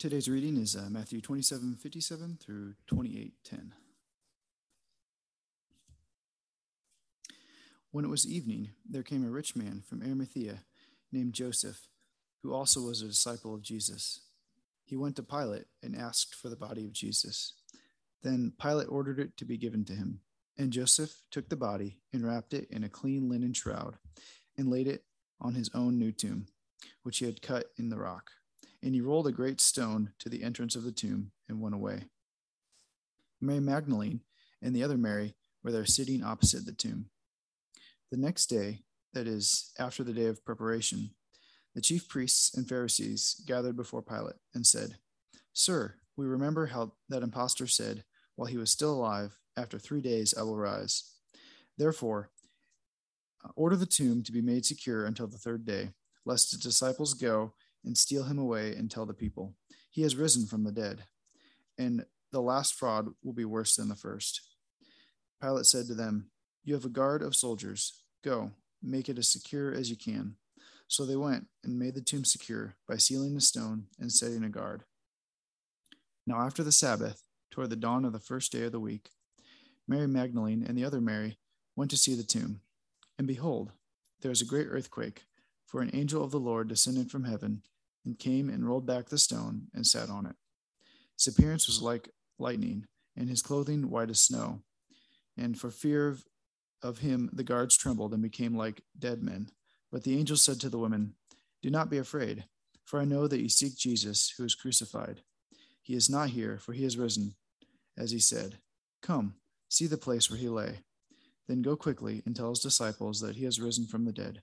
Today's reading is uh, Matthew 27 57 through 28 10. When it was evening, there came a rich man from Arimathea named Joseph, who also was a disciple of Jesus. He went to Pilate and asked for the body of Jesus. Then Pilate ordered it to be given to him. And Joseph took the body and wrapped it in a clean linen shroud and laid it on his own new tomb, which he had cut in the rock. And he rolled a great stone to the entrance of the tomb and went away. Mary Magdalene and the other Mary were there sitting opposite the tomb. The next day, that is, after the day of preparation, the chief priests and Pharisees gathered before Pilate and said, Sir, we remember how that impostor said, while he was still alive, After three days I will rise. Therefore, order the tomb to be made secure until the third day, lest his disciples go and steal him away and tell the people, He has risen from the dead. And the last fraud will be worse than the first. Pilate said to them, You have a guard of soldiers. Go, make it as secure as you can. So they went and made the tomb secure by sealing the stone and setting a guard. Now, after the Sabbath, toward the dawn of the first day of the week, Mary Magdalene and the other Mary went to see the tomb. And behold, there was a great earthquake, for an angel of the Lord descended from heaven and came and rolled back the stone and sat on it. His appearance was like lightning, and his clothing white as snow. And for fear of, of him, the guards trembled and became like dead men. But the angel said to the women, Do not be afraid, for I know that you seek Jesus, who is crucified. He is not here, for he is risen, as he said. Come, see the place where he lay. Then go quickly and tell his disciples that he has risen from the dead.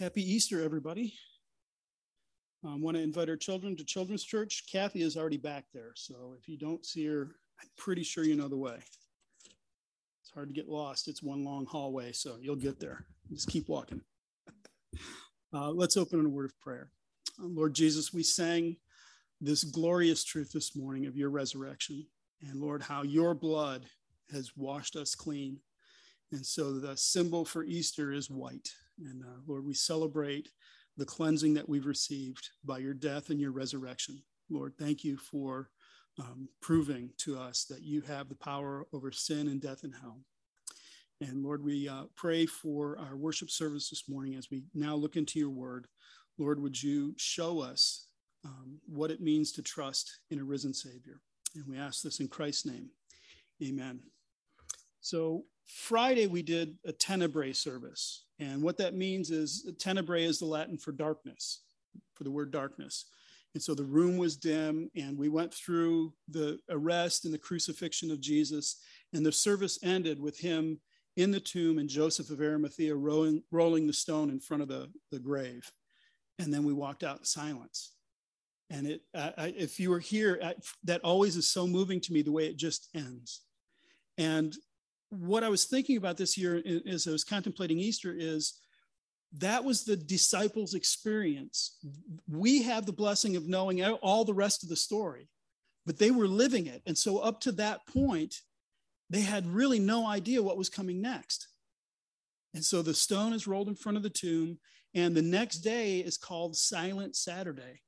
Happy Easter, everybody. I want to invite our children to Children's Church. Kathy is already back there, so if you don't see her, I'm pretty sure you know the way. It's hard to get lost. It's one long hallway, so you'll get there. Just keep walking. Uh, let's open in a word of prayer. Uh, Lord Jesus, we sang this glorious truth this morning of your resurrection. And Lord, how your blood has washed us clean. And so the symbol for Easter is white. And uh, Lord, we celebrate the cleansing that we've received by your death and your resurrection. Lord, thank you for um, proving to us that you have the power over sin and death and hell. And Lord, we uh, pray for our worship service this morning as we now look into your word. Lord, would you show us um, what it means to trust in a risen Savior? And we ask this in Christ's name. Amen. So, Friday we did a tenebrae service. And what that means is tenebrae is the Latin for darkness, for the word darkness. And so the room was dim, and we went through the arrest and the crucifixion of Jesus. And the service ended with him in the tomb and Joseph of Arimathea rolling, rolling the stone in front of the, the grave. And then we walked out in silence. And it, I, if you were here, I, that always is so moving to me the way it just ends. And what I was thinking about this year as I was contemplating Easter is that was the disciples' experience. We have the blessing of knowing all the rest of the story, but they were living it. And so, up to that point, they had really no idea what was coming next. And so, the stone is rolled in front of the tomb, and the next day is called Silent Saturday.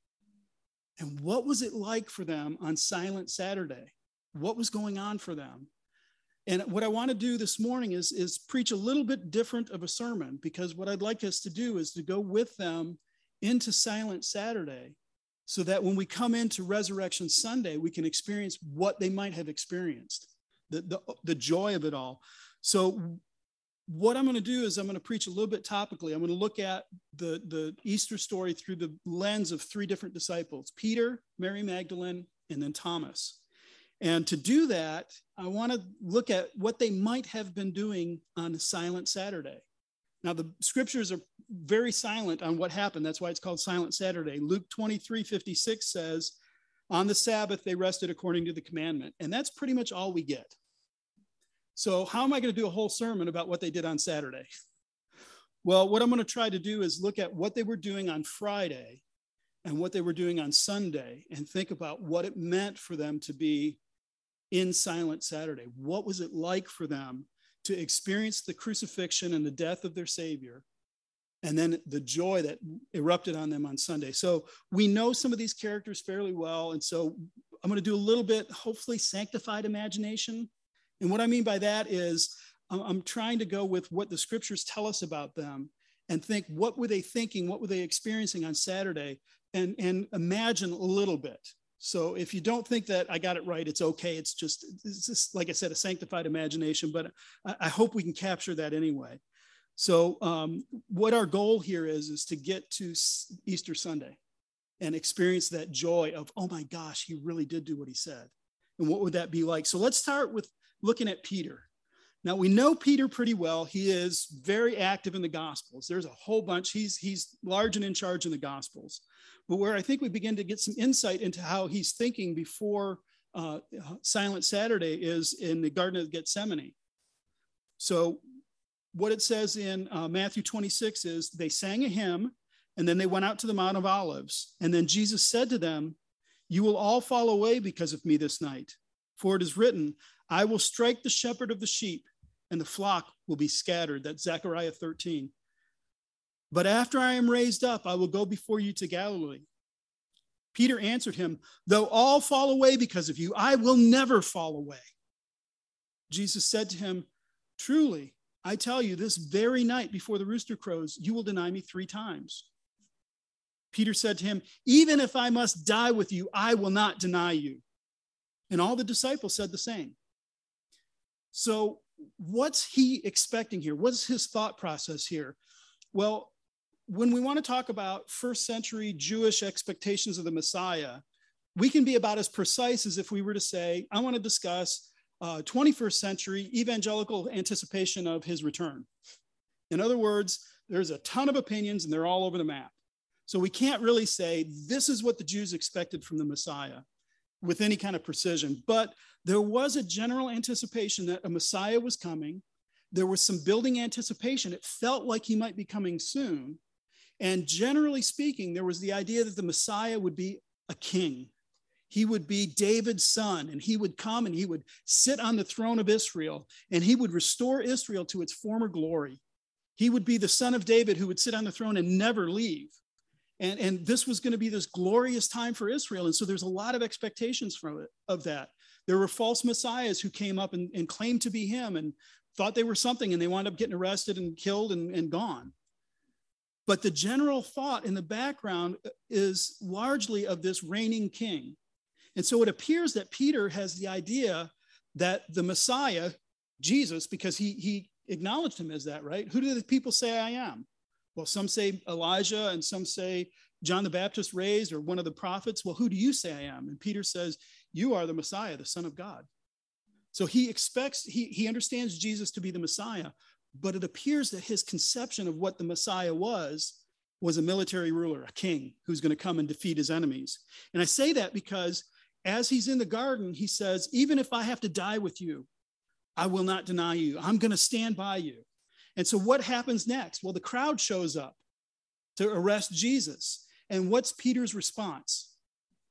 And what was it like for them on Silent Saturday? What was going on for them? And what I want to do this morning is, is preach a little bit different of a sermon because what I'd like us to do is to go with them into Silent Saturday so that when we come into Resurrection Sunday, we can experience what they might have experienced, the, the, the joy of it all. So, what I'm going to do is I'm going to preach a little bit topically. I'm going to look at the, the Easter story through the lens of three different disciples Peter, Mary Magdalene, and then Thomas. And to do that, I want to look at what they might have been doing on Silent Saturday. Now, the scriptures are very silent on what happened. That's why it's called Silent Saturday. Luke 23 56 says, On the Sabbath, they rested according to the commandment. And that's pretty much all we get. So, how am I going to do a whole sermon about what they did on Saturday? Well, what I'm going to try to do is look at what they were doing on Friday and what they were doing on Sunday and think about what it meant for them to be in Silent Saturday. What was it like for them to experience the crucifixion and the death of their Savior? And then the joy that erupted on them on Sunday. So we know some of these characters fairly well. And so I'm going to do a little bit, hopefully, sanctified imagination. And what I mean by that is I'm trying to go with what the scriptures tell us about them and think what were they thinking? What were they experiencing on Saturday? And, and imagine a little bit. So if you don't think that I got it right, it's okay. It's just, it's just like I said, a sanctified imagination, but I, I hope we can capture that anyway. So um, what our goal here is, is to get to Easter Sunday and experience that joy of, oh my gosh, he really did do what he said. And what would that be like? So let's start with looking at Peter. Now we know Peter pretty well. He is very active in the Gospels. There's a whole bunch. He's he's large and in charge in the Gospels. But where I think we begin to get some insight into how he's thinking before uh, Silent Saturday is in the Garden of Gethsemane. So what it says in uh, Matthew 26 is they sang a hymn and then they went out to the Mount of Olives. And then Jesus said to them, You will all fall away because of me this night. For it is written, I will strike the shepherd of the sheep and the flock will be scattered. That's Zechariah 13. But after I am raised up, I will go before you to Galilee. Peter answered him, Though all fall away because of you, I will never fall away. Jesus said to him, Truly, I tell you, this very night before the rooster crows, you will deny me three times. Peter said to him, Even if I must die with you, I will not deny you. And all the disciples said the same. So what's he expecting here? What's his thought process here? Well, when we want to talk about first century Jewish expectations of the Messiah, we can be about as precise as if we were to say, I want to discuss uh, 21st century evangelical anticipation of his return. In other words, there's a ton of opinions and they're all over the map. So we can't really say this is what the Jews expected from the Messiah with any kind of precision. But there was a general anticipation that a Messiah was coming. There was some building anticipation. It felt like he might be coming soon. And generally speaking, there was the idea that the Messiah would be a king. He would be David's son, and he would come and he would sit on the throne of Israel, and he would restore Israel to its former glory. He would be the son of David who would sit on the throne and never leave. And, and this was going to be this glorious time for Israel. And so there's a lot of expectations from it of that. There were false messiahs who came up and, and claimed to be him and thought they were something, and they wound up getting arrested and killed and, and gone. But the general thought in the background is largely of this reigning king. And so it appears that Peter has the idea that the Messiah, Jesus, because he, he acknowledged him as that, right? Who do the people say I am? Well, some say Elijah and some say John the Baptist raised or one of the prophets. Well, who do you say I am? And Peter says, You are the Messiah, the Son of God. So he expects, he, he understands Jesus to be the Messiah, but it appears that his conception of what the Messiah was was a military ruler, a king who's going to come and defeat his enemies. And I say that because as he's in the garden, he says, Even if I have to die with you, I will not deny you. I'm going to stand by you. And so what happens next? Well, the crowd shows up to arrest Jesus. And what's Peter's response?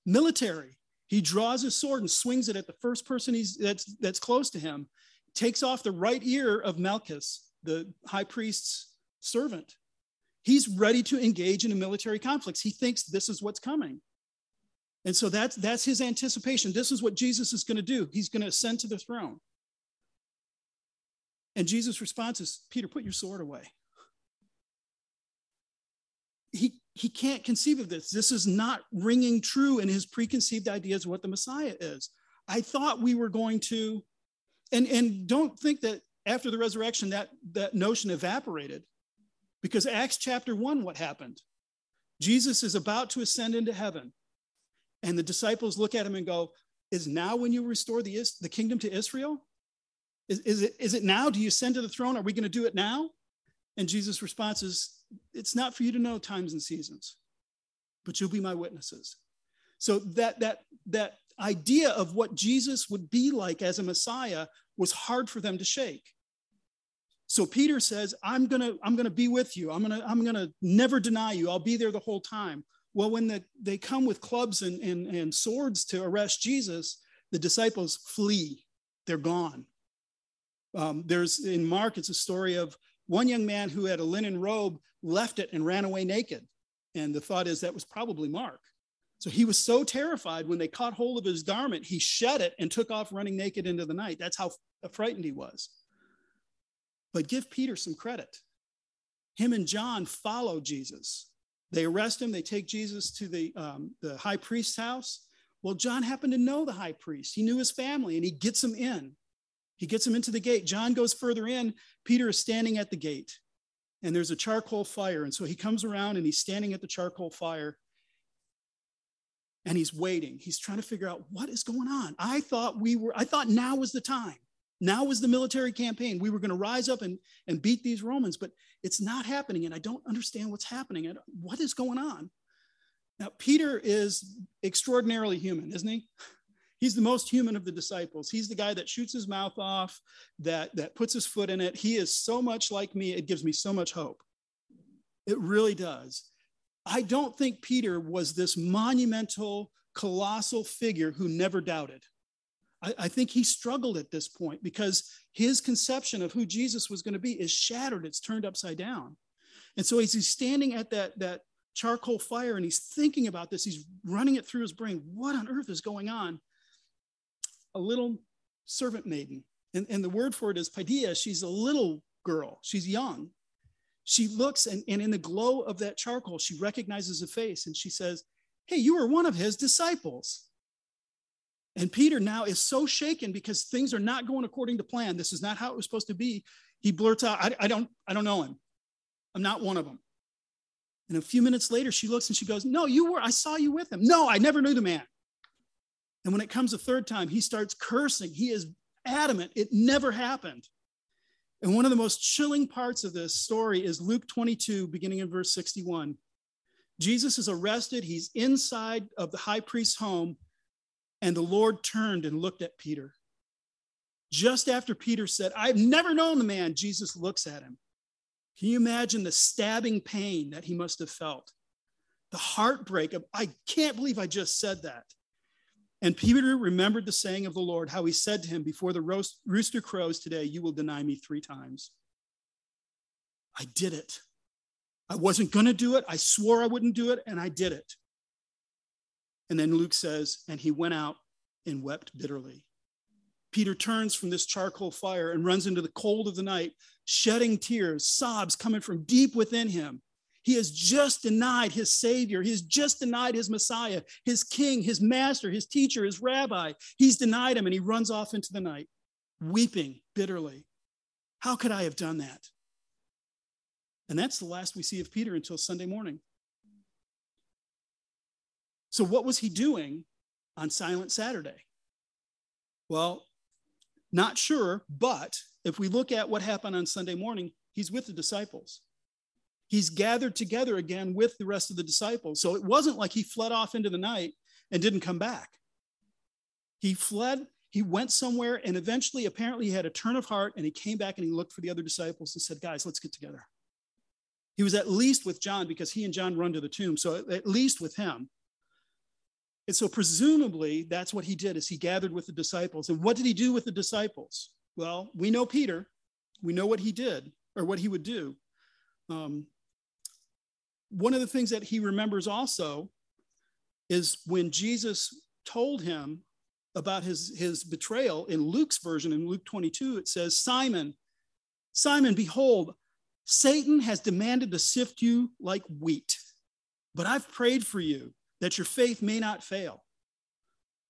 Military. He draws his sword and swings it at the first person he's, that's, that's close to him, takes off the right ear of Malchus, the high priest's servant. He's ready to engage in a military conflict. He thinks this is what's coming. And so that's, that's his anticipation. This is what Jesus is going to do. He's going to ascend to the throne. And Jesus' response is Peter, put your sword away. He, he can't conceive of this. This is not ringing true in his preconceived ideas of what the Messiah is. I thought we were going to, and, and don't think that after the resurrection that, that notion evaporated because Acts chapter one, what happened? Jesus is about to ascend into heaven. And the disciples look at him and go, Is now when you restore the, the kingdom to Israel? Is, is, it, is it now? Do you ascend to the throne? Are we going to do it now? And Jesus' response is, it's not for you to know times and seasons, but you'll be my witnesses. So that that that idea of what Jesus would be like as a Messiah was hard for them to shake. So Peter says, I'm gonna, I'm gonna be with you. I'm gonna, I'm gonna never deny you. I'll be there the whole time. Well, when the, they come with clubs and, and, and swords to arrest Jesus, the disciples flee. They're gone. Um, there's in Mark, it's a story of one young man who had a linen robe, left it and ran away naked. And the thought is that was probably Mark. So he was so terrified when they caught hold of his garment, he shed it and took off running naked into the night. That's how frightened he was. But give Peter some credit. Him and John follow Jesus. They arrest him, they take Jesus to the, um, the high priest's house. Well, John happened to know the high priest, he knew his family, and he gets him in. He gets him into the gate. John goes further in. Peter is standing at the gate, and there's a charcoal fire. And so he comes around and he's standing at the charcoal fire and he's waiting. He's trying to figure out what is going on. I thought we were, I thought now was the time. Now was the military campaign. We were going to rise up and, and beat these Romans, but it's not happening. And I don't understand what's happening. And what is going on? Now, Peter is extraordinarily human, isn't he? He's the most human of the disciples. He's the guy that shoots his mouth off, that, that puts his foot in it. He is so much like me. It gives me so much hope. It really does. I don't think Peter was this monumental, colossal figure who never doubted. I, I think he struggled at this point because his conception of who Jesus was going to be is shattered, it's turned upside down. And so as he's standing at that, that charcoal fire and he's thinking about this, he's running it through his brain. What on earth is going on? A little servant maiden. And, and the word for it is paideia. She's a little girl, she's young. She looks and, and in the glow of that charcoal, she recognizes a face and she says, Hey, you were one of his disciples. And Peter now is so shaken because things are not going according to plan. This is not how it was supposed to be. He blurts out, I, I don't, I don't know him. I'm not one of them. And a few minutes later, she looks and she goes, No, you were, I saw you with him. No, I never knew the man. And when it comes a third time, he starts cursing. He is adamant. It never happened. And one of the most chilling parts of this story is Luke 22, beginning in verse 61. Jesus is arrested. He's inside of the high priest's home and the Lord turned and looked at Peter. Just after Peter said, I've never known the man, Jesus looks at him. Can you imagine the stabbing pain that he must have felt? The heartbreak of, I can't believe I just said that. And Peter remembered the saying of the Lord, how he said to him, Before the rooster crows today, you will deny me three times. I did it. I wasn't going to do it. I swore I wouldn't do it, and I did it. And then Luke says, and he went out and wept bitterly. Peter turns from this charcoal fire and runs into the cold of the night, shedding tears, sobs coming from deep within him. He has just denied his Savior. He has just denied his Messiah, his King, his Master, his teacher, his Rabbi. He's denied him and he runs off into the night, weeping bitterly. How could I have done that? And that's the last we see of Peter until Sunday morning. So, what was he doing on Silent Saturday? Well, not sure, but if we look at what happened on Sunday morning, he's with the disciples. He's gathered together again with the rest of the disciples. So it wasn't like he fled off into the night and didn't come back. He fled, he went somewhere, and eventually, apparently, he had a turn of heart and he came back and he looked for the other disciples and said, Guys, let's get together. He was at least with John because he and John run to the tomb. So at least with him. And so presumably that's what he did is he gathered with the disciples. And what did he do with the disciples? Well, we know Peter. We know what he did or what he would do. Um, one of the things that he remembers also is when Jesus told him about his, his betrayal in Luke's version, in Luke 22, it says, Simon, Simon, behold, Satan has demanded to sift you like wheat, but I've prayed for you that your faith may not fail.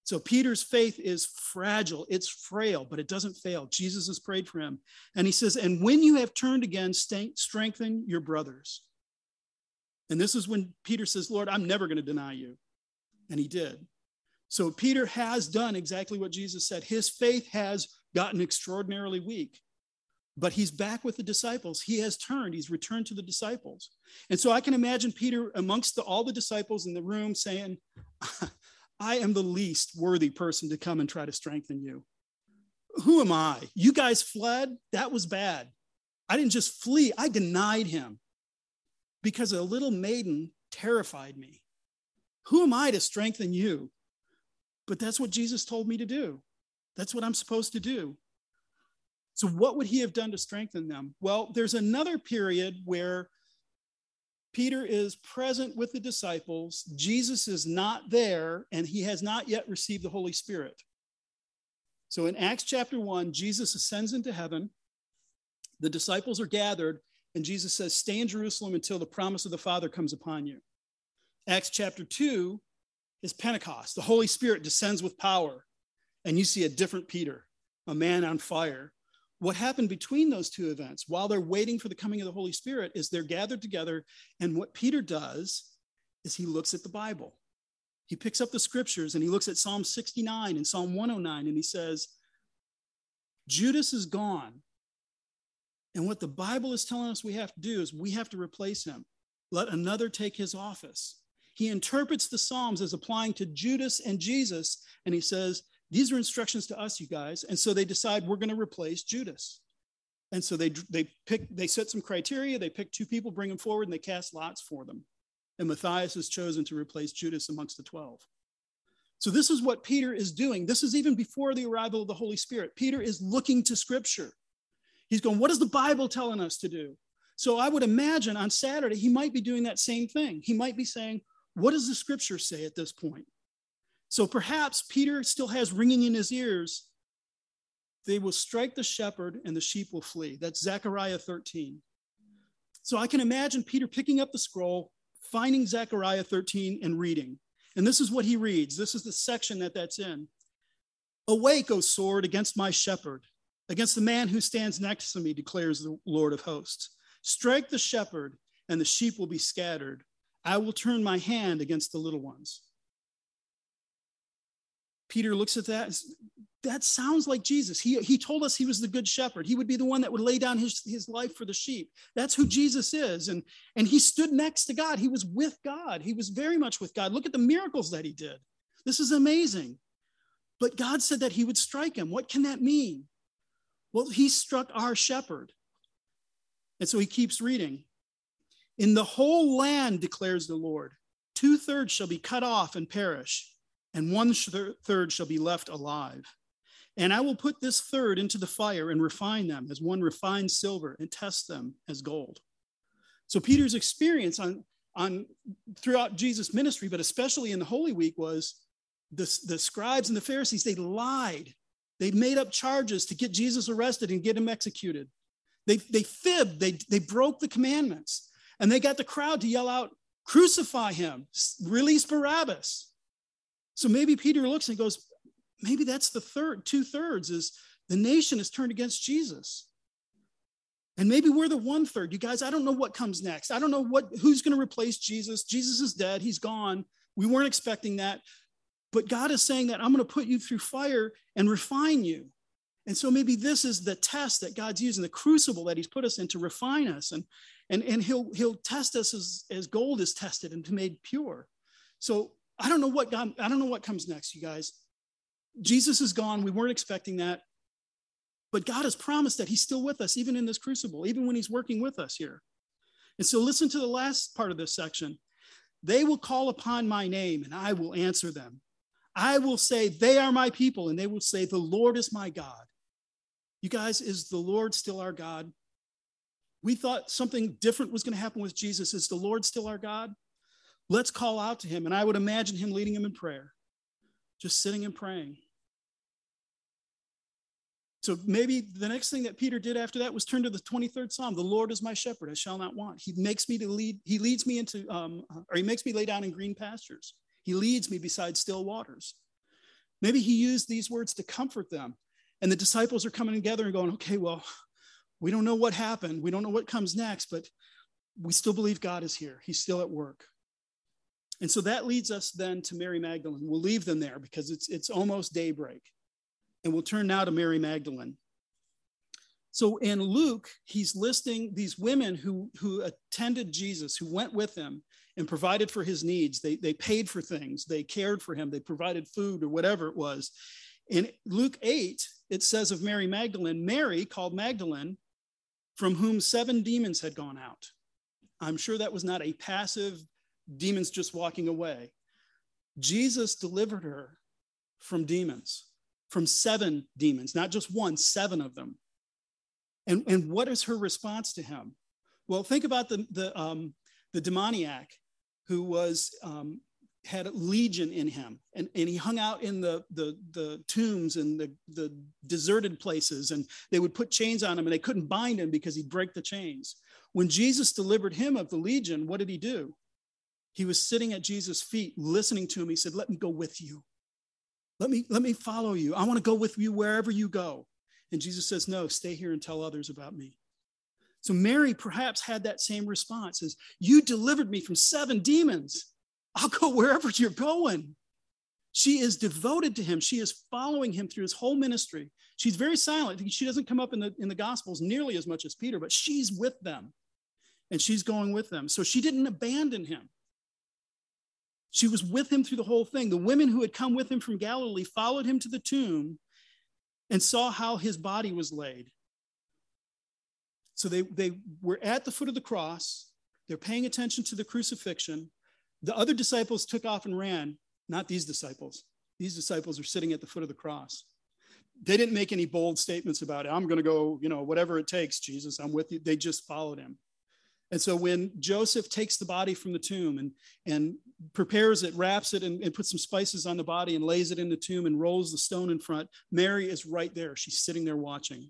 So Peter's faith is fragile, it's frail, but it doesn't fail. Jesus has prayed for him. And he says, And when you have turned again, strengthen your brothers. And this is when Peter says, Lord, I'm never going to deny you. And he did. So Peter has done exactly what Jesus said. His faith has gotten extraordinarily weak, but he's back with the disciples. He has turned, he's returned to the disciples. And so I can imagine Peter amongst the, all the disciples in the room saying, I am the least worthy person to come and try to strengthen you. Who am I? You guys fled? That was bad. I didn't just flee, I denied him because a little maiden terrified me. Who am I to strengthen you? But that's what Jesus told me to do. That's what I'm supposed to do. So, what would he have done to strengthen them? Well, there's another period where Peter is present with the disciples. Jesus is not there, and he has not yet received the Holy Spirit. So, in Acts chapter 1, Jesus ascends into heaven. The disciples are gathered, and Jesus says, Stay in Jerusalem until the promise of the Father comes upon you. Acts chapter 2 is Pentecost. The Holy Spirit descends with power, and you see a different Peter, a man on fire. What happened between those two events while they're waiting for the coming of the Holy Spirit is they're gathered together, and what Peter does is he looks at the Bible. He picks up the scriptures and he looks at Psalm 69 and Psalm 109 and he says, Judas is gone. And what the Bible is telling us we have to do is we have to replace him. Let another take his office. He interprets the Psalms as applying to Judas and Jesus, and he says, These are instructions to us, you guys. And so they decide we're going to replace Judas. And so they, they pick, they set some criteria, they pick two people, bring them forward, and they cast lots for them. And Matthias is chosen to replace Judas amongst the 12. So this is what Peter is doing. This is even before the arrival of the Holy Spirit. Peter is looking to scripture. He's going, what is the Bible telling us to do? So I would imagine on Saturday, he might be doing that same thing. He might be saying, what does the scripture say at this point? So perhaps Peter still has ringing in his ears. They will strike the shepherd and the sheep will flee. That's Zechariah 13. So I can imagine Peter picking up the scroll, finding Zechariah 13 and reading. And this is what he reads. This is the section that that's in. Awake, O sword, against my shepherd against the man who stands next to me, declares the Lord of hosts. Strike the shepherd, and the sheep will be scattered. I will turn my hand against the little ones. Peter looks at that. That sounds like Jesus. He, he told us he was the good shepherd. He would be the one that would lay down his, his life for the sheep. That's who Jesus is. And, and he stood next to God. He was with God. He was very much with God. Look at the miracles that he did. This is amazing. But God said that he would strike him. What can that mean? Well, he struck our shepherd. And so he keeps reading. In the whole land, declares the Lord, two thirds shall be cut off and perish, and one third shall be left alive. And I will put this third into the fire and refine them as one refines silver and test them as gold. So Peter's experience on, on throughout Jesus' ministry, but especially in the Holy Week, was the, the scribes and the Pharisees, they lied they made up charges to get Jesus arrested and get him executed. They, they fibbed, they, they broke the commandments, and they got the crowd to yell out, Crucify him, release Barabbas. So maybe Peter looks and goes, Maybe that's the third, two thirds is the nation is turned against Jesus. And maybe we're the one third. You guys, I don't know what comes next. I don't know what who's going to replace Jesus. Jesus is dead, he's gone. We weren't expecting that. But God is saying that I'm going to put you through fire and refine you. And so maybe this is the test that God's using, the crucible that He's put us in to refine us. And, and, and He'll He'll test us as, as gold is tested and made pure. So I don't know what God, I don't know what comes next, you guys. Jesus is gone. We weren't expecting that. But God has promised that He's still with us, even in this crucible, even when He's working with us here. And so listen to the last part of this section. They will call upon my name, and I will answer them. I will say, They are my people, and they will say, The Lord is my God. You guys, is the Lord still our God? We thought something different was going to happen with Jesus. Is the Lord still our God? Let's call out to him. And I would imagine him leading him in prayer, just sitting and praying. So maybe the next thing that Peter did after that was turn to the 23rd Psalm. The Lord is my shepherd, I shall not want. He makes me to lead, he leads me into, um, or he makes me lay down in green pastures. He leads me beside still waters. Maybe he used these words to comfort them. And the disciples are coming together and going, okay, well, we don't know what happened. We don't know what comes next, but we still believe God is here. He's still at work. And so that leads us then to Mary Magdalene. We'll leave them there because it's, it's almost daybreak. And we'll turn now to Mary Magdalene. So in Luke, he's listing these women who, who attended Jesus, who went with him and provided for his needs. They, they paid for things, they cared for him, they provided food or whatever it was. In Luke 8, it says of Mary Magdalene, Mary called Magdalene, from whom seven demons had gone out. I'm sure that was not a passive demons just walking away. Jesus delivered her from demons, from seven demons, not just one, seven of them. And, and what is her response to him? Well, think about the, the, um, the demoniac who was um, had a legion in him. And, and he hung out in the, the, the tombs and the, the deserted places and they would put chains on him and they couldn't bind him because he'd break the chains. When jesus delivered him of the legion what did he do? He was sitting at jesus feet listening to him. He said let me go with you. Let me let me follow you. I want to go with you wherever you go. And jesus says no stay here and tell others about me so mary perhaps had that same response as you delivered me from seven demons I'll go wherever you're going. She is devoted to him. She is following him through his whole ministry. She's very silent. She doesn't come up in the, in the Gospels nearly as much as Peter, but she's with them and she's going with them. So she didn't abandon him. She was with him through the whole thing. The women who had come with him from Galilee followed him to the tomb and saw how his body was laid. So they, they were at the foot of the cross. They're paying attention to the crucifixion. The other disciples took off and ran, not these disciples. These disciples are sitting at the foot of the cross. They didn't make any bold statements about it. I'm going to go, you know, whatever it takes, Jesus, I'm with you. They just followed him. And so when Joseph takes the body from the tomb and, and prepares it, wraps it, and, and puts some spices on the body and lays it in the tomb and rolls the stone in front, Mary is right there. She's sitting there watching.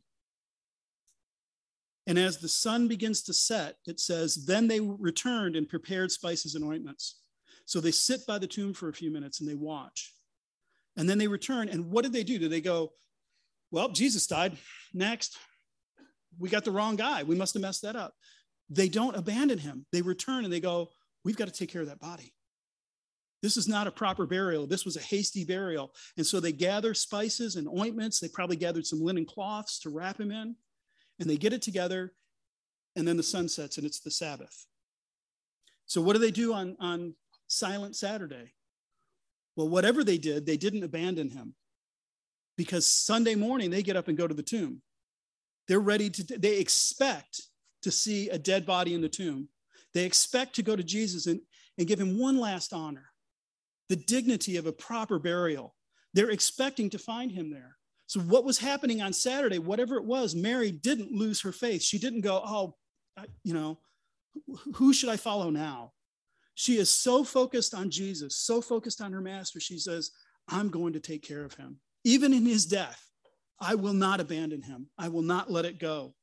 And as the sun begins to set, it says, Then they returned and prepared spices and ointments. So they sit by the tomb for a few minutes and they watch. And then they return. And what did they do? Do they go, Well, Jesus died. Next. We got the wrong guy. We must have messed that up. They don't abandon him. They return and they go, We've got to take care of that body. This is not a proper burial. This was a hasty burial. And so they gather spices and ointments. They probably gathered some linen cloths to wrap him in. And they get it together. And then the sun sets and it's the Sabbath. So what do they do on, on Silent Saturday. Well, whatever they did, they didn't abandon him because Sunday morning they get up and go to the tomb. They're ready to, they expect to see a dead body in the tomb. They expect to go to Jesus and, and give him one last honor, the dignity of a proper burial. They're expecting to find him there. So, what was happening on Saturday, whatever it was, Mary didn't lose her faith. She didn't go, oh, you know, who should I follow now? She is so focused on Jesus, so focused on her master, she says, I'm going to take care of him. Even in his death, I will not abandon him, I will not let it go.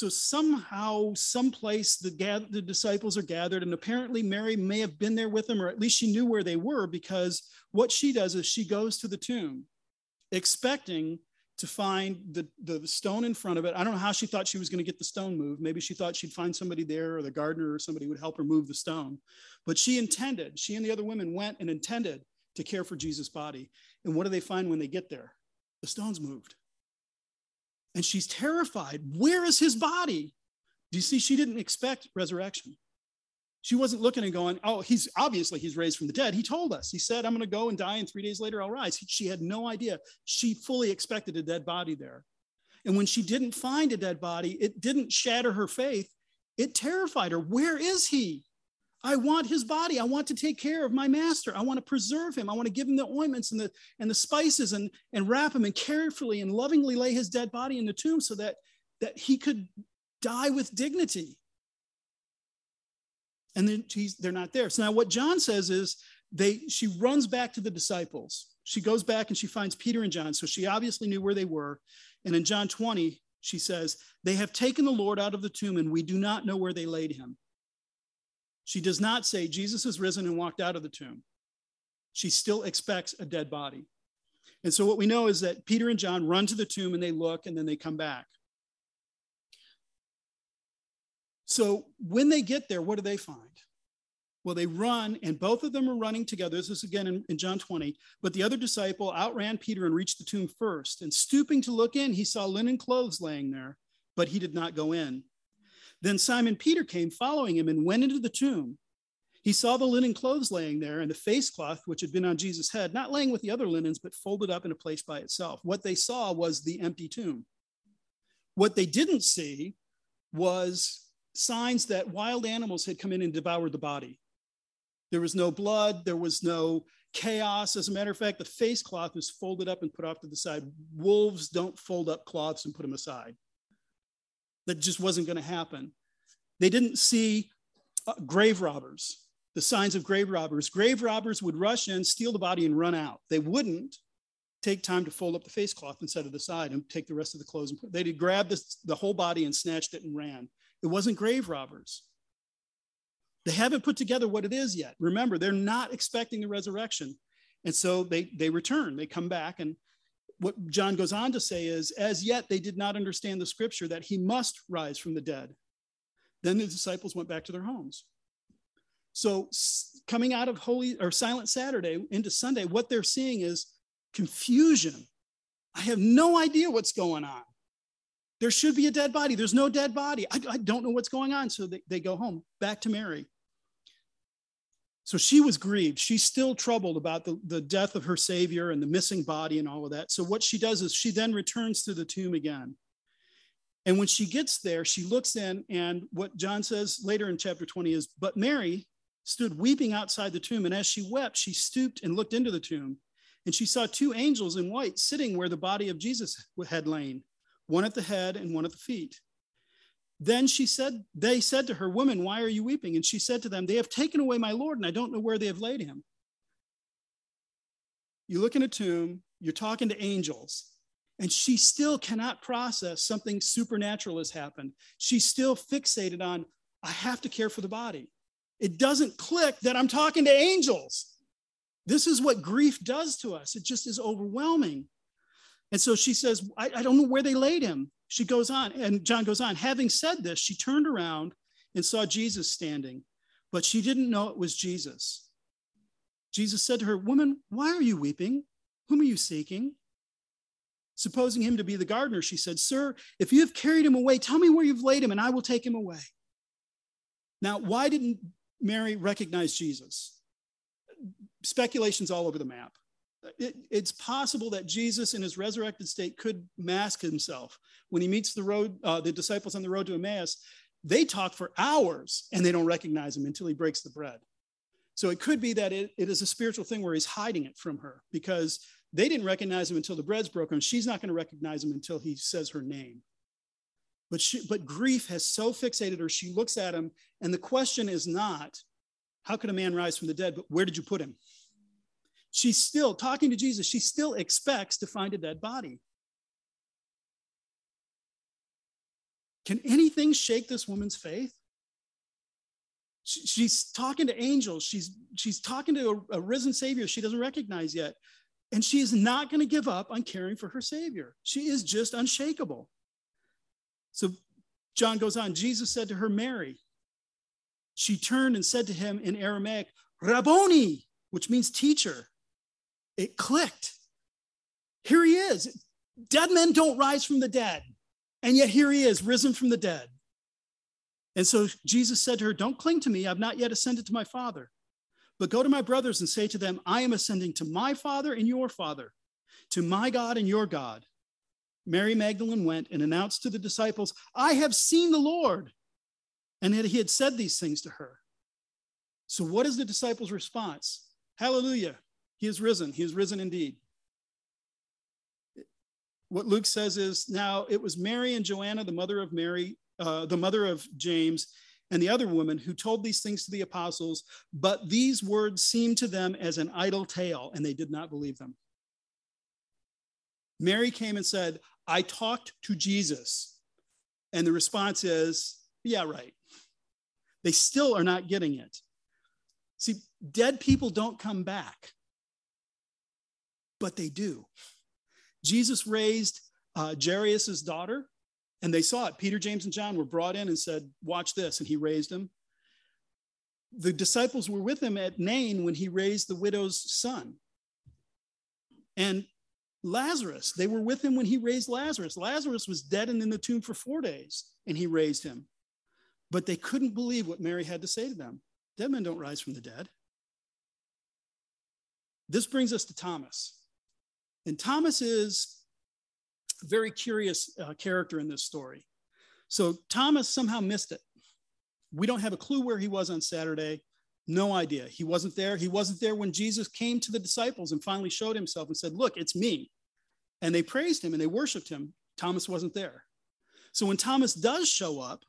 So somehow, someplace, the, the disciples are gathered, and apparently Mary may have been there with them, or at least she knew where they were, because what she does is she goes to the tomb, expecting to find the, the stone in front of it. I don't know how she thought she was going to get the stone moved. Maybe she thought she'd find somebody there or the gardener or somebody would help her move the stone. But she intended, she and the other women went and intended to care for Jesus' body. And what do they find when they get there? The stone's moved. And she's terrified. Where is his body? Do you see? She didn't expect resurrection. She wasn't looking and going, oh, he's obviously he's raised from the dead. He told us. He said, I'm going to go and die, and three days later I'll rise. She had no idea. She fully expected a dead body there. And when she didn't find a dead body, it didn't shatter her faith. It terrified her. Where is he? I want his body. I want to take care of my master. I want to preserve him. I want to give him the ointments and the and the spices and, and wrap him and carefully and lovingly lay his dead body in the tomb so that, that he could die with dignity and then they're not there. So now what John says is they she runs back to the disciples. She goes back and she finds Peter and John. So she obviously knew where they were. And in John 20, she says, They have taken the Lord out of the tomb, and we do not know where they laid him. She does not say Jesus has risen and walked out of the tomb. She still expects a dead body. And so what we know is that Peter and John run to the tomb and they look and then they come back. So when they get there, what do they find? Well, they run, and both of them are running together. This is again in, in, John 20. But the other disciple outran Peter and reached the tomb first. And stooping to look in, he saw linen clothes laying there, but he did not go in. Then Simon Peter came following him and went into the tomb. He saw the linen clothes laying there and the face cloth which had been on Jesus' head, not laying with the other linens, but folded up in a place by itself. What they saw was the empty tomb. What they didn't see was signs that wild animals had come in and devoured the body. There was no blood, there was no chaos. As a matter of fact, the face cloth was folded up and put off to the side. Wolves don't fold up cloths and put them aside. That just wasn't going to happen. They didn't see uh, grave robbers, the signs of grave robbers. Grave robbers would rush in, steal the body, and run out. They wouldn't take time to fold up the face cloth and set it aside and take the rest of the clothes. And put, they'd grab the whole body and snatched it and ran. It wasn't grave robbers. They haven't put together what it is yet. Remember, they're not expecting the resurrection. And so they, they return, they come back. And what John goes on to say is, as yet they did not understand the scripture that he must rise from the dead. Then the disciples went back to their homes. So coming out of holy or silent Saturday into Sunday, what they're seeing is confusion. I have no idea what's going on. There should be a dead body. There's no dead body. I, I don't know what's going on. So they, they go home back to Mary. So she was grieved. She's still troubled about the, the death of her Savior and the missing body and all of that. So what she does is she then returns to the tomb again. And when she gets there, she looks in, and what John says later in chapter 20 is, But Mary stood weeping outside the tomb. And as she wept, she stooped and looked into the tomb. And she saw two angels in white sitting where the body of Jesus had lain, one at the head and one at the feet. Then she said, They said to her, Woman, why are you weeping? And she said to them, They have taken away my Lord, and I don't know where they have laid him. You look in a tomb, you're talking to angels, and she still cannot process something supernatural has happened. She's still fixated on, I have to care for the body. It doesn't click that I'm talking to angels. This is what grief does to us. It just is overwhelming. And so she says, I, I, don't know where they laid him. She goes on, and John goes on. Having said this, she turned around and saw Jesus standing, but she didn't know it was Jesus. Jesus said to her, Woman, why are you weeping? Whom are you seeking? Supposing him to be the gardener, she said, Sir, if you have carried him away, tell me where you've laid him, and I will take him away. Now, why didn't Mary recognize Jesus? Speculations all over the map. It, it's possible that Jesus, in his resurrected state, could mask himself. When he meets the road, uh, the disciples on the road to Emmaus, they talk for hours and they don't recognize him until he breaks the bread. So it could be that it, it is a spiritual thing where he's hiding it from her because they didn't recognize him until the bread's broken. She's not going to recognize him until he says her name. But, she, but grief has so fixated her, she looks at him, and the question is not, how could a man rise from the dead, but where did you put him? She's still talking to Jesus, she still expects to find a dead body. Can anything shake this woman's faith? she's talking to angels. She's, she's talking to a, a risen Savior she doesn't recognize yet. And she is not going to give up on caring for her Savior. She is just unshakable. So John goes on Jesus said to her, Mary. She turned and said to him in Aramaic, Rabboni, which means teacher. It clicked. Here he is. Dead men don't rise from the dead. And yet here he is, risen from the dead. And so Jesus said to her, Don't cling to me. I've not yet ascended to my Father. But go to my brothers and say to them, I am ascending to my Father and your Father, to my God and your God. Mary Magdalene went and announced to the disciples, I have seen the Lord. And that he had said these things to her. So, what is the disciples' response? Hallelujah. He is risen. He is risen indeed. What Luke says is now it was Mary and Joanna, the mother of Mary, uh, the mother of James, and the other woman who told these things to the apostles, but these words seemed to them as an idle tale, and they did not believe them. Mary came and said, I talked to Jesus. And the response is, yeah, right. They still are not getting it. See, dead people don't come back, but they do. Jesus raised uh, Jairus' daughter, and they saw it. Peter, James, and John were brought in and said, Watch this. And he raised him. the disciples were with him at Nain when he raised the widow's son. And Lazarus, they were with him when he raised Lazarus. Lazarus was dead and in the tomb for four days, and he raised him. But they couldn't believe what Mary had to say to them. Dead men don't rise from the dead. This brings us to Thomas. And Thomas is a very curious uh, character in this story. So Thomas somehow missed it. We don't have a clue where he was on Saturday. No idea. He wasn't there. He wasn't there when Jesus came to the disciples and finally showed himself and said, Look, it's me. And they praised him and they worshiped him. Thomas wasn't there. So when Thomas does show up,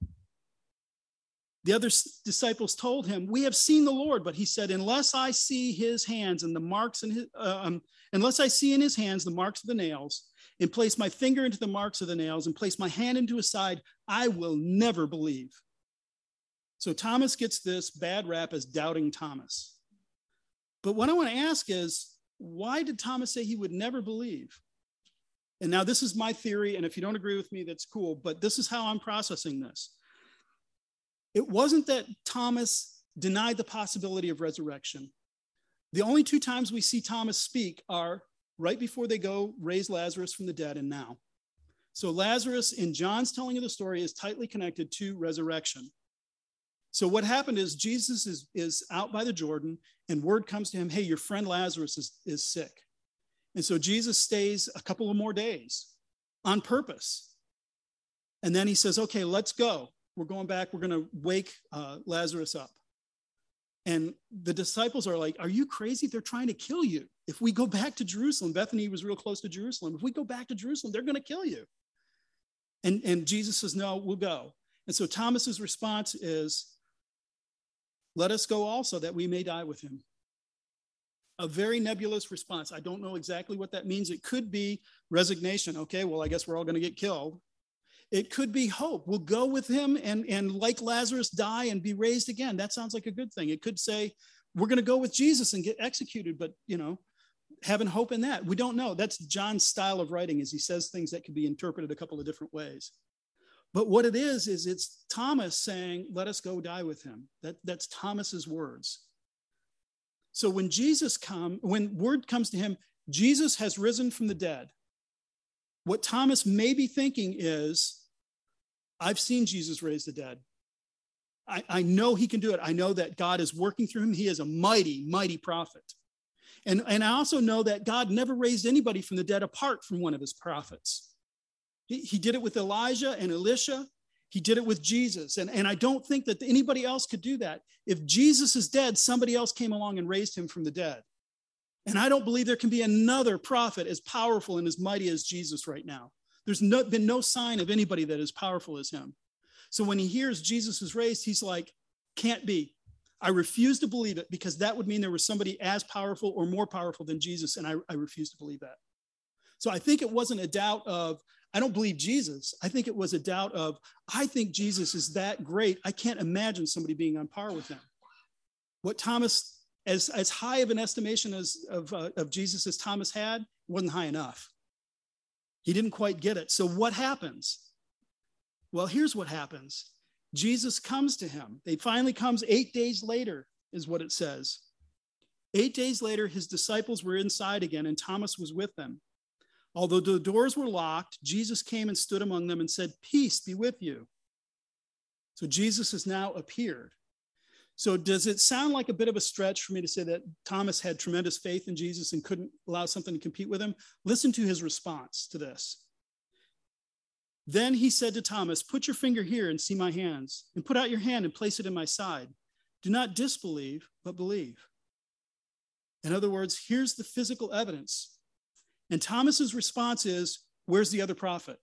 the other disciples told him, We have seen the Lord. But he said, Unless I see his hands and the marks in his, uh, um, unless I see in his hands the marks of the nails, and place my finger into the marks of the nails, and place my hand into his side, I will never believe. So Thomas gets this bad rap as doubting Thomas. But what I want to ask is, why did Thomas say he would never believe? And now this is my theory, and if you don't agree with me, that's cool, but this is how I'm processing this. It wasn't that Thomas denied the possibility of resurrection. The only two times we see Thomas speak are right before they go raise Lazarus from the dead and now. So Lazarus in John's telling of the story is tightly connected to resurrection. So what happened is Jesus is, is out by the Jordan and word comes to him, hey, your friend Lazarus is, is sick. And so Jesus stays a couple of more days on purpose. And then he says, okay, let's go. We're going back. We're going to wake uh, Lazarus up. And the disciples are like, Are you crazy? They're trying to kill you. If we go back to Jerusalem, Bethany was real close to Jerusalem. If we go back to Jerusalem, they're going to kill you. And, and Jesus says, No, we'll go. And so Thomas's response is, Let us go also that we may die with him. A very nebulous response. I don't know exactly what that means. It could be resignation. Okay, well, I guess we're all going to get killed. It could be hope. We'll go with him and, and like Lazarus, die and be raised again. That sounds like a good thing. It could say, we're going to go with Jesus and get executed, but, you know, having hope in that. We don't know. That's John's style of writing is he says things that can be interpreted a couple of different ways. But what it is, is it's Thomas saying, let us go die with him. That, that's Thomas's words. So when Jesus come, when word comes to him, Jesus has risen from the dead. What Thomas may be thinking is, I've seen Jesus raise the dead. I, I know he can do it. I know that God is working through him. He is a mighty, mighty prophet. And, and I also know that God never raised anybody from the dead apart from one of his prophets. He, he did it with Elijah and Elisha. He did it with Jesus. And, and I don't think that anybody else could do that. If Jesus is dead, somebody else came along and raised him from the dead. And I don't believe there can be another prophet as powerful and as mighty as Jesus right now. There's no, been no sign of anybody that is powerful as him. So when he hears Jesus is raised, he's like, can't be. I refuse to believe it because that would mean there was somebody as powerful or more powerful than Jesus. And I, I refuse to believe that. So I think it wasn't a doubt of, I don't believe Jesus. I think it was a doubt of, I think Jesus is that great. I can't imagine somebody being on par with him. What Thomas, as, as high of an estimation as, of, uh, of Jesus as Thomas had, wasn't high enough. He didn't quite get it. So what happens? Well, here's what happens Jesus comes to him. He finally comes eight days later, is what it says. Eight days later, his disciples were inside again, and Thomas was with them. Although the doors were locked, Jesus came and stood among them and said, Peace be with you. So Jesus has now appeared. So, does it sound like a bit of a stretch for me to say that Thomas had tremendous faith in Jesus and couldn't allow something to compete with him? Listen to his response to this. Then he said to Thomas, Put your finger here and see my hands, and put out your hand and place it in my side. Do not disbelieve, but believe. In other words, here's the physical evidence. And Thomas's response is, Where's the other prophet?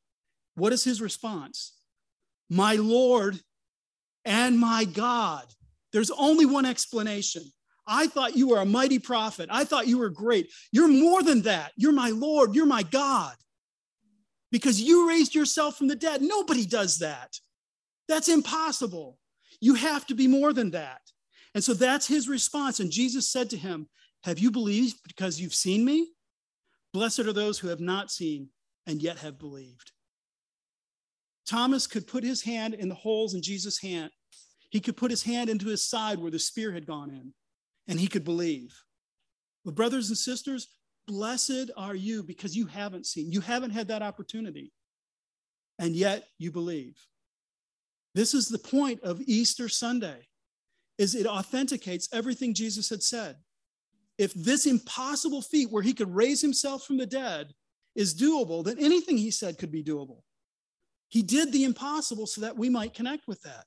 What is his response? My Lord and my God. There's only one explanation. I thought you were a mighty prophet. I thought you were great. You're more than that. You're my Lord. You're my God. Because you raised yourself from the dead. Nobody does that. That's impossible. You have to be more than that. And so that's his response. And Jesus said to him, Have you believed because you've seen me? Blessed are those who have not seen and yet have believed. Thomas could put his hand in the holes in Jesus' hand He could put his hand into his side where the spear had gone in, and he could believe. But, brothers and sisters, blessed are you because you haven't seen, you haven't had that opportunity, and yet you believe. This is the point of Easter Sunday is it authenticates everything Jesus had said. If this impossible feat where he could raise himself from the dead is doable, then anything he said could be doable. He did the impossible so that we might connect with that.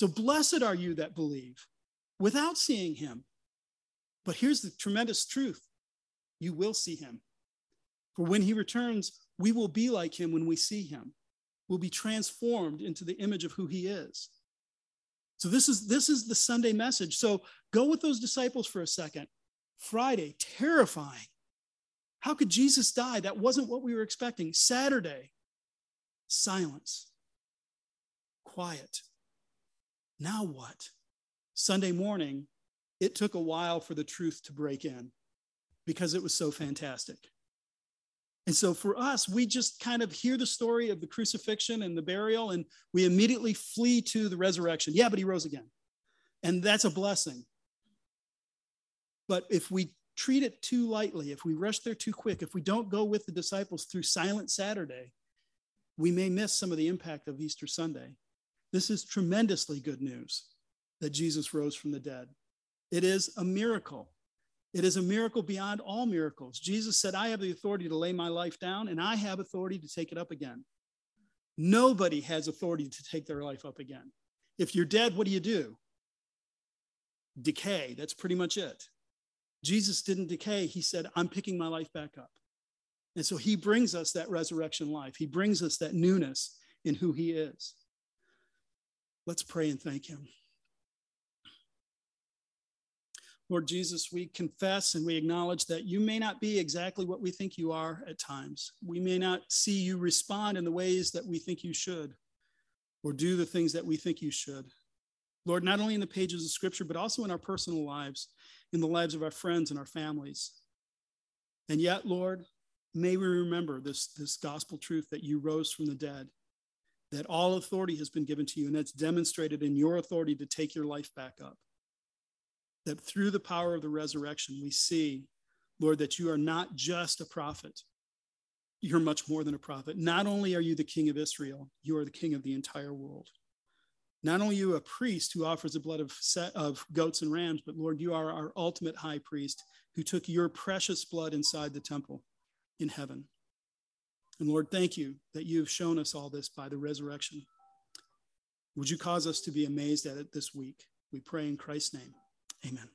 So blessed are you that believe without seeing him. But here's the tremendous truth you will see him. For when he returns, we will be like him when we see him. We'll be transformed into the image of who he is. So this is this is the Sunday message. So go with those disciples for a second. Friday, terrifying. How could Jesus die? That wasn't what we were expecting. Saturday, silence, quiet. Now what? Sunday morning, it took a while for the truth to break in because it was so fantastic. And so for us, we just kind of hear the story of the crucifixion and the burial, and we immediately flee to the resurrection. Yeah, but he rose again. And that's a blessing. But if we treat it too lightly, if we rush there too quick, if we don't go with the disciples through Silent Saturday, we may miss some of the impact of Easter Sunday. This is tremendously good news that Jesus rose from the dead. It is a miracle. It is a miracle beyond all miracles. Jesus said, I have the authority to lay my life down, and I have authority to take it up again. Nobody has authority to take their life up again. If you're dead, what do you do? Decay. That's pretty much it. Jesus didn't decay. He said, I'm picking my life back up. And so he brings us that resurrection life. He brings us that newness in who he is. Let's pray and thank him. Lord Jesus, we confess and we acknowledge that you may not be exactly what we think you are at times. We may not see you respond in the ways that we think you should or do the things that we think you should. Lord, not only in the pages of scripture, but also in our personal lives, in the lives of our friends and our families. And yet, Lord, may we remember this, this gospel truth that you rose from the dead, that all authority has been given to you, and that's demonstrated in your authority to take your life back up that through the power of the resurrection, we see, Lord, that you are not just a prophet. You're much more than a prophet. Not only are you the king of Israel, you are the king of the entire world. Not only are you a priest who offers the blood of, set of goats and rams, but Lord, you are our ultimate high priest who took your precious blood inside the temple in heaven. And Lord, thank you that you have shown us all this by the resurrection. Would you cause us to be amazed at it this week? We pray in Christ's name. Amen.